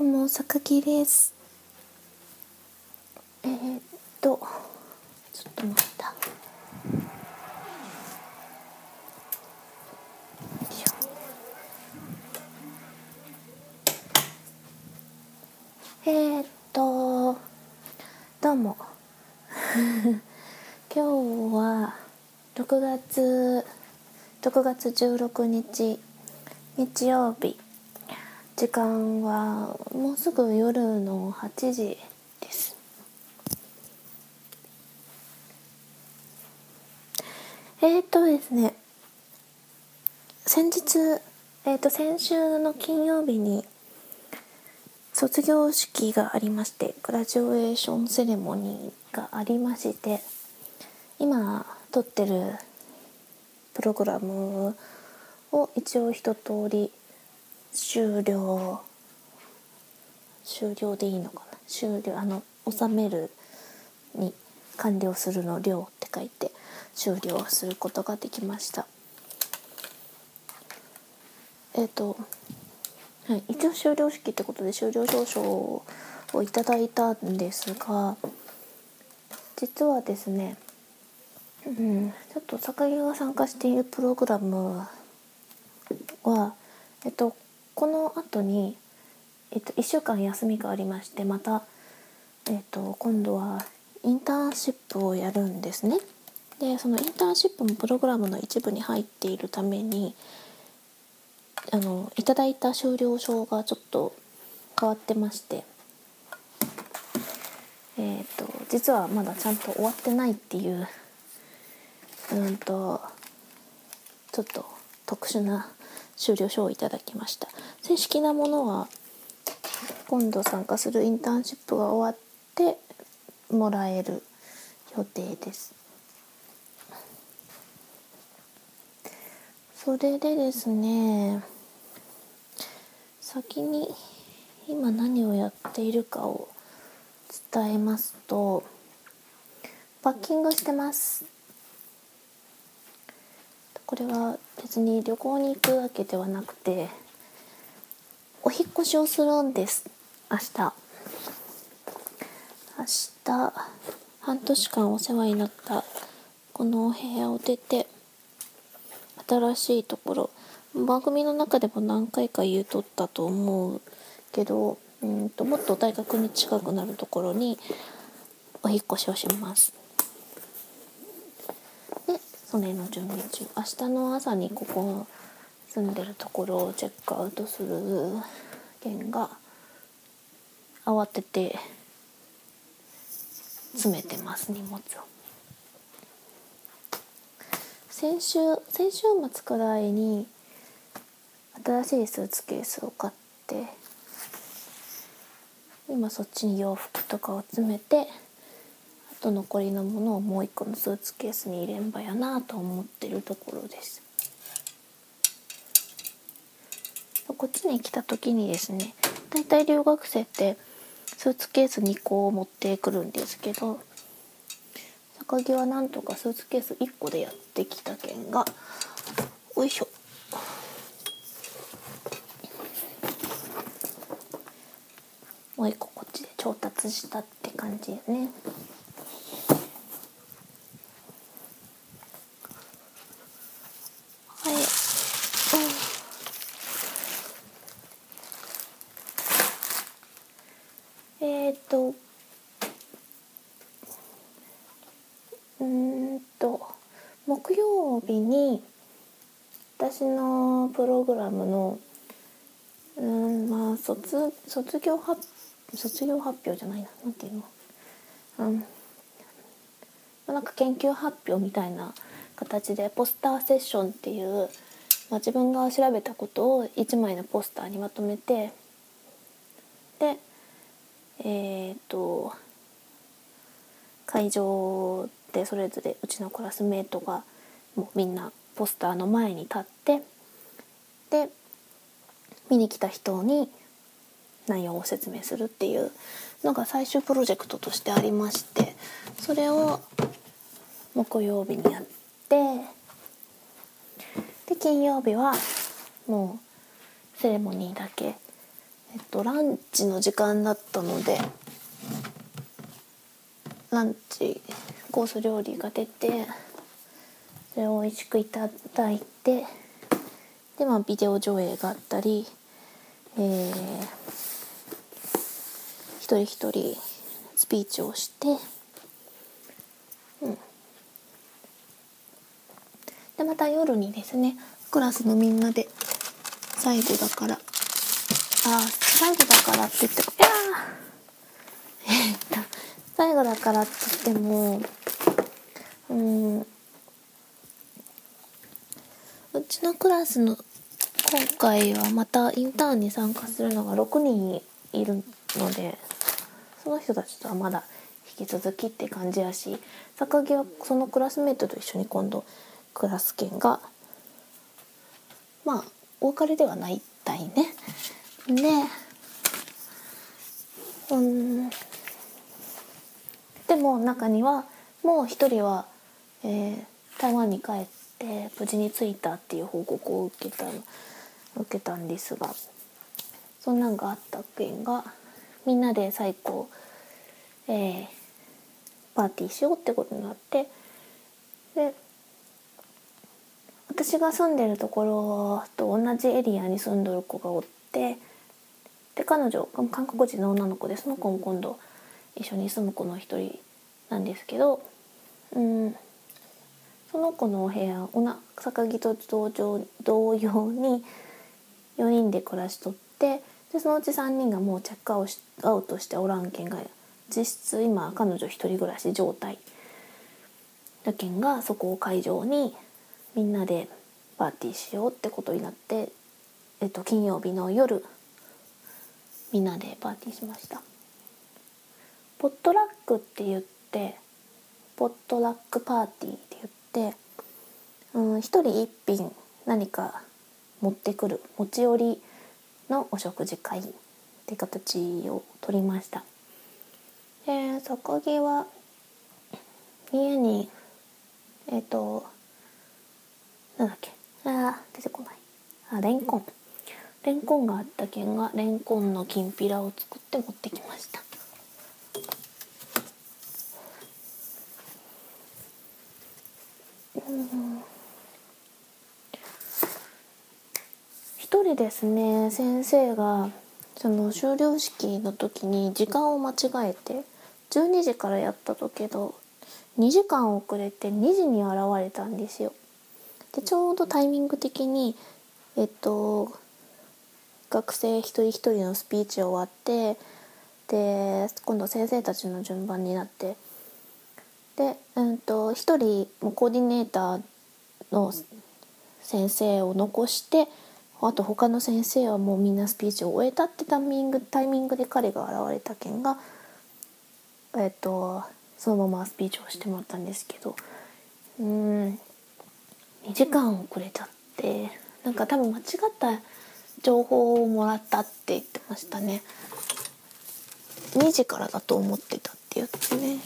どうも、榊です。えー、っと、ちょっと待った。えー、っと、どうも。今日は6月6月16日日曜日時間はもうすぐ夜の8時です。えっ、とですね先日えっ、と先週の金曜日に卒業式がありましてグラジュエーションセレモニーがありまして今撮ってるプログラムを一応一通り終了。終了でいいのかな？終了あの収めるに完了するの量って書いて終了することができました。えっ、ー、と、はい、一応終了式ってことで終了証書をいただいたんですが実はですねうんちょっと榊が参加しているプログラムはえっとこの後に、えっと、1週間休みがありましてまた、えっと、今度はインターンシップをやるんですね。でそのインターンシップもプログラムの一部に入っているためにあのいただいた終了証がちょっと変わってまして、えーと、と実はまだちゃんと終わってないっていううんとちょっと特殊な終了書をいただきました。正式なものは今度参加するインターンシップが終わってもらえる予定です。それでですね先に今何をやっているかを伝えますとパッキングしてます。これは別に旅行に行くわけではなくてお引越しをするんです。明日。明日半年間お世話になったこのお部屋を出て新しいところ番組の中でも何回か言うとったと思うけどうんともっと大学に近くなるところにお引越しをします。それの準備中。明日の朝にここ住んでるところをチェックアウトする件が慌てて詰めてます荷物を。先週先週末くらいに新しいスーツケースを買って今そっちに洋服とかを詰めてと残りのものをもう一個のスーツケースに入れんばやなと思ってるところですこっちに来た時にですねだいたい留学生ってスーツケース2個を持ってくるんですけど坂木はなんとかスーツケース1個でやってきた件がよいしょもう一個こっちで調達したって感じよね。えっ、とうんと木曜日に私のプログラムのうんまあ卒卒業発卒業発表じゃないななんていうの？うん。なんか研究発表みたいな形でポスターセッションっていう、まあ、自分が調べたことを1枚のポスターにまとめてでえっ、と会場でそれぞれうちのクラスメートがもうみんなポスターの前に立ってで見に来た人に内容を説明するっていうのが最終プロジェクトとしてありましてそれを木曜日にやってで金曜日はもうセレモニーだけえっとランチの時間だったのでランチコース料理が出てそれを美味しくいただいてでまあビデオ上映があったり、えー、一人一人スピーチをして、うん、でまた夜にですねクラスのみんなで最後だからあ最後だからって言っていやえっと最後だからって言ってもうんうちのクラスの今回はまたインターンに参加するのが6人いるのでその人たちとはまだ引き続きって感じやし榊はそのクラスメートと一緒に今度クラス券がまあお別れではないたいね。でうんでも中にはもう一人は、えー、台湾に帰って無事に着いたっていう報告を受けた受けたんですがそんなんがあった件がみんなで最高、えー、パーティーしようってことになってで私が住んでるところと同じエリアに住んどる子がおってで彼女韓国人の女の子でその子も今度一緒に住む子の一人なんですけど、うん、その子のお部屋おな榊と同様同様に4人で暮らしとってでそのうち3人がもうチェックアウトしておらんけんが実質今彼女一人暮らし状態だけんがそこを会場にみんなでパーティーしようってことになって、えっと、金曜日の夜みんなでパーティーしました。ポットラックって言ってポットラックパーティーうん一人一品何か持ってくる持ち寄りのお食事会って形をとりました。で榊は家にえっ、となんだっけあ出てこない。あレンコン。レンコンがあったけんがレンコンのきんぴらを作って持ってきました。一人ですね先生がその修了式の時に時間を間違えて12時からやったとけど2時間遅れて2時に現れたんですよ。でちょうどタイミング的にえっと学生一人一人のスピーチ終わってで今度先生たちの順番になってで、うんと、一人コーディネーターの先生を残してあと他の先生はもうみんなスピーチを終えたってタイミングタイミングで彼が現れた件が、えっと、そのままスピーチをしてもらったんですけどうん2時間遅れちゃってなんか多分間違った情報をもらったって言ってましたね。2時からだと思ってたって言ってね。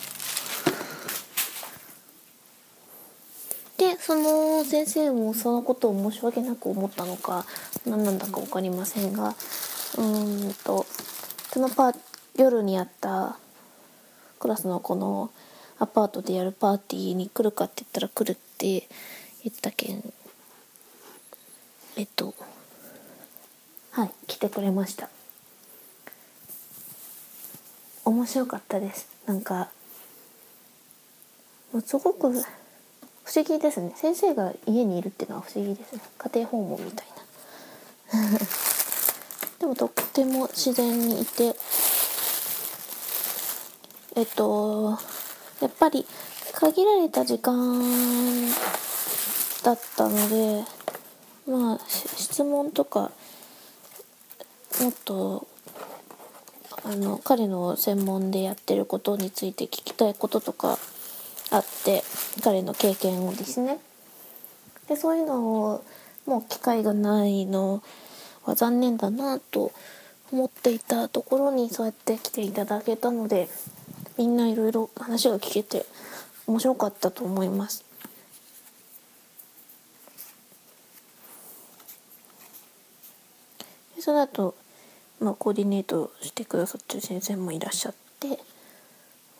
その先生もそのことを申し訳なく思ったのか何なんだか分かりませんがうんとそのパ夜にやったクラスの子のアパートでやるパーティーに来るかって言ったら来るって言ったけんえっとはい来てくれました。面白かったです。なんかもうすごく不思議ですね。先生が家にいるっていうのは不思議ですね。家庭訪問みたいな。でもとっても自然にいてえっとやっぱり限られた時間だったのでまあ質問とかもっとあの彼の専門でやってることについて聞きたいこととかあって彼の経験をですねでそういうのをもう機会がないのは残念だなと思っていたところにそうやって来ていただけたのでみんないろいろ話が聞けて面白かったと思います。でその後まあ、コーディネートしてくださってる先生もいらっしゃって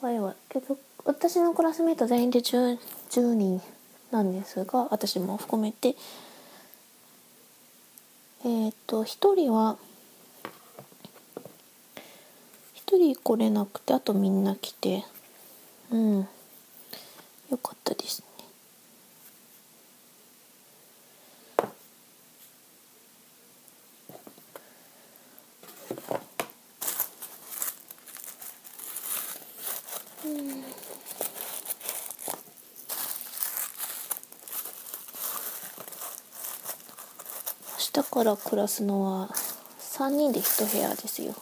わいわけど私のクラスメート全員で 10, 10人なんですが私も含めて。えっ、と1人は1人来れなくてあとみんな来て。うん。よかったですね。明日から暮らすのは3人で1部屋ですよ。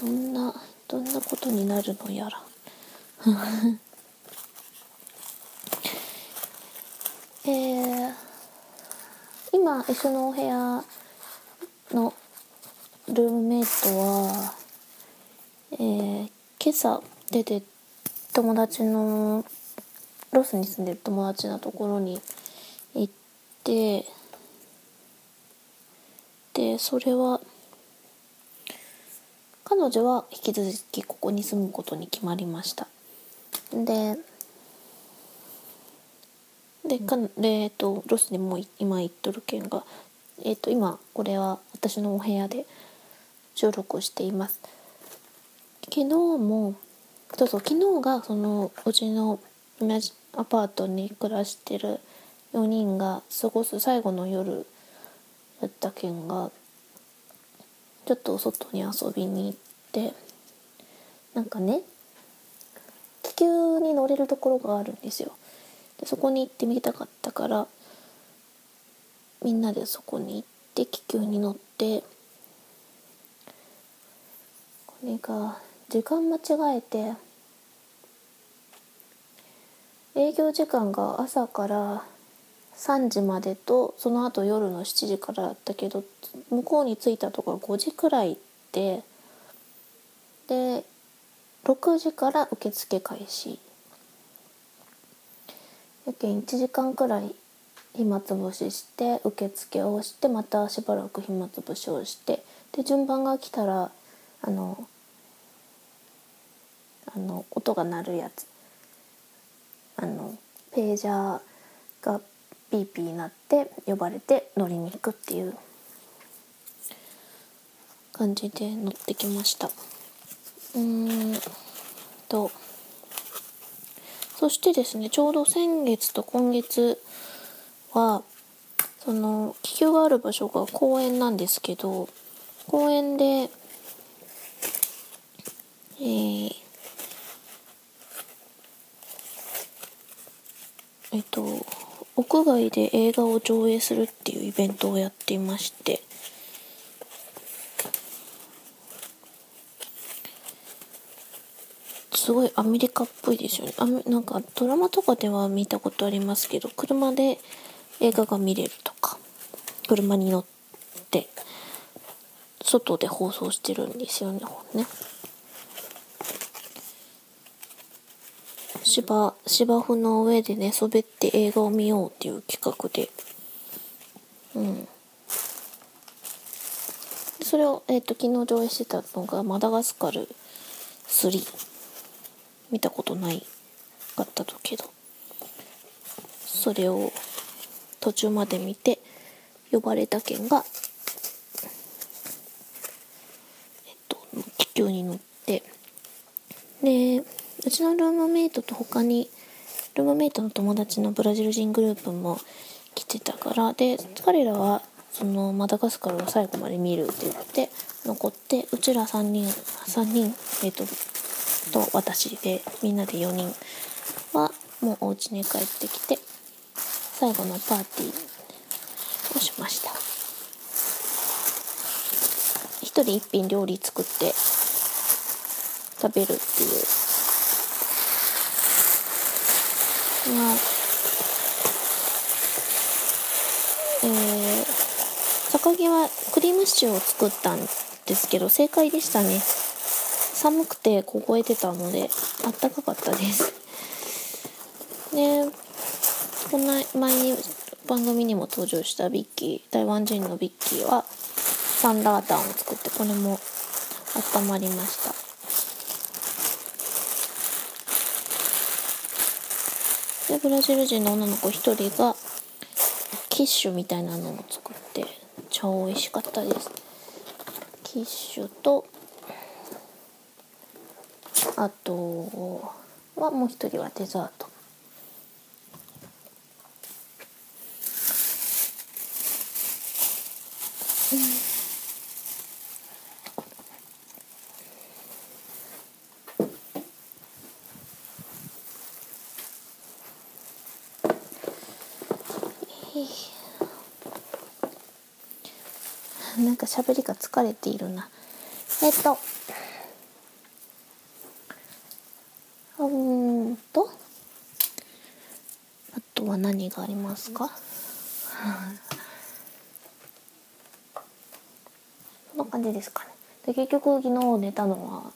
どんなどんなことになるのやら。えー、今一緒のお部屋のルームメイトは、えー、今朝出て友達のロスに住んでる友達のところに行ってでそれは彼女は引き続きここに住むことに決まりました。ででかで、えっと、ロスでもう今行っとる件が、えっと、今これは私のお部屋で収録をしています。昨日もそうそう昨日がそのうちの同じアパートに暮らしてる4人が過ごす最後の夜やった件がちょっと外に遊びに行ってなんかね気球に乗れるところがあるんですよ。でそこに行ってみたかったからみんなでそこに行って気球に乗ってこれが時間間違えて営業時間が朝から3時までとその後夜の7時からだったけど向こうに着いたところ5時くらいでで6時から受付開始。やけん1時間くらい暇つぶしして受付をしてまたしばらく暇つぶしをしてで順番が来たらあのあの音が鳴るやつ。あのページャーがピーピーなって呼ばれて乗りに行くっていう感じで乗ってきました。うんとそしてですねちょうど先月と今月はその気球がある場所が公園なんですけど公園でえー、えっと屋外で映画を上映するっていうイベントをやっていまして。すごいアメリカっぽいですよね。あなんかドラマとかでは見たことありますけど車で映画が見れるとか車に乗って外で放送してるんですよねね。芝芝生の上で寝そべって映画を見ようっていう企画で。うん。それを、えーと、昨日上映してたのが「マダガスカル3」見たことないかったとけど。それを途中まで見て呼ばれた件がえっと気球に乗って。でうちのルームメイトと他にルームメイトの友達のブラジル人グループも来てたからで彼らはそのマダガスカルを最後まで見るって言って残ってうちら3人3人えっとと私でみんなで4人はもうお家に帰ってきて最後のパーティーをしました。1人1品料理作って食べるっていう。まあえー、坂はクリームシチューを作ったんですけど正解でしたね。寒くて凍えてたのであったかかったです。でこの前に番組にも登場したビッキー台湾人のビッキーはサンラータンを作ってこれも温まりました。でブラジル人の女の子1人がキッシュみたいなのを作って超美味しかったです。キッシュとあとはもう1人はデザート。喋りが疲れているな。えっと。うんと。あとは何がありますか？そんな感じですかね。で結局昨日寝たのは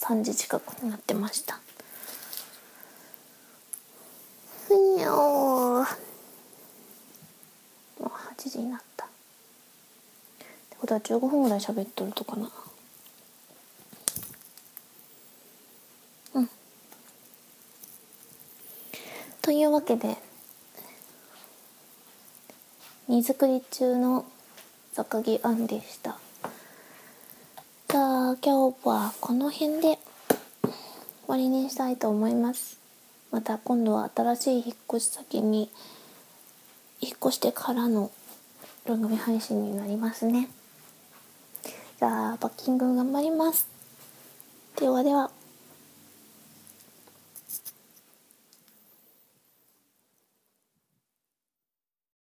3時近くになってました。ふにょー。もう8時になった。ってことは15分ぐらい喋っとるとかな。うん。というわけで荷造り中の坂木杏でした。じゃあ今日はこの辺で終わりにしたいと思います。また今度は新しい引っ越し先に引っ越してからの番組配信になりますね。じゃあ、バッキング頑張ります。ではでは。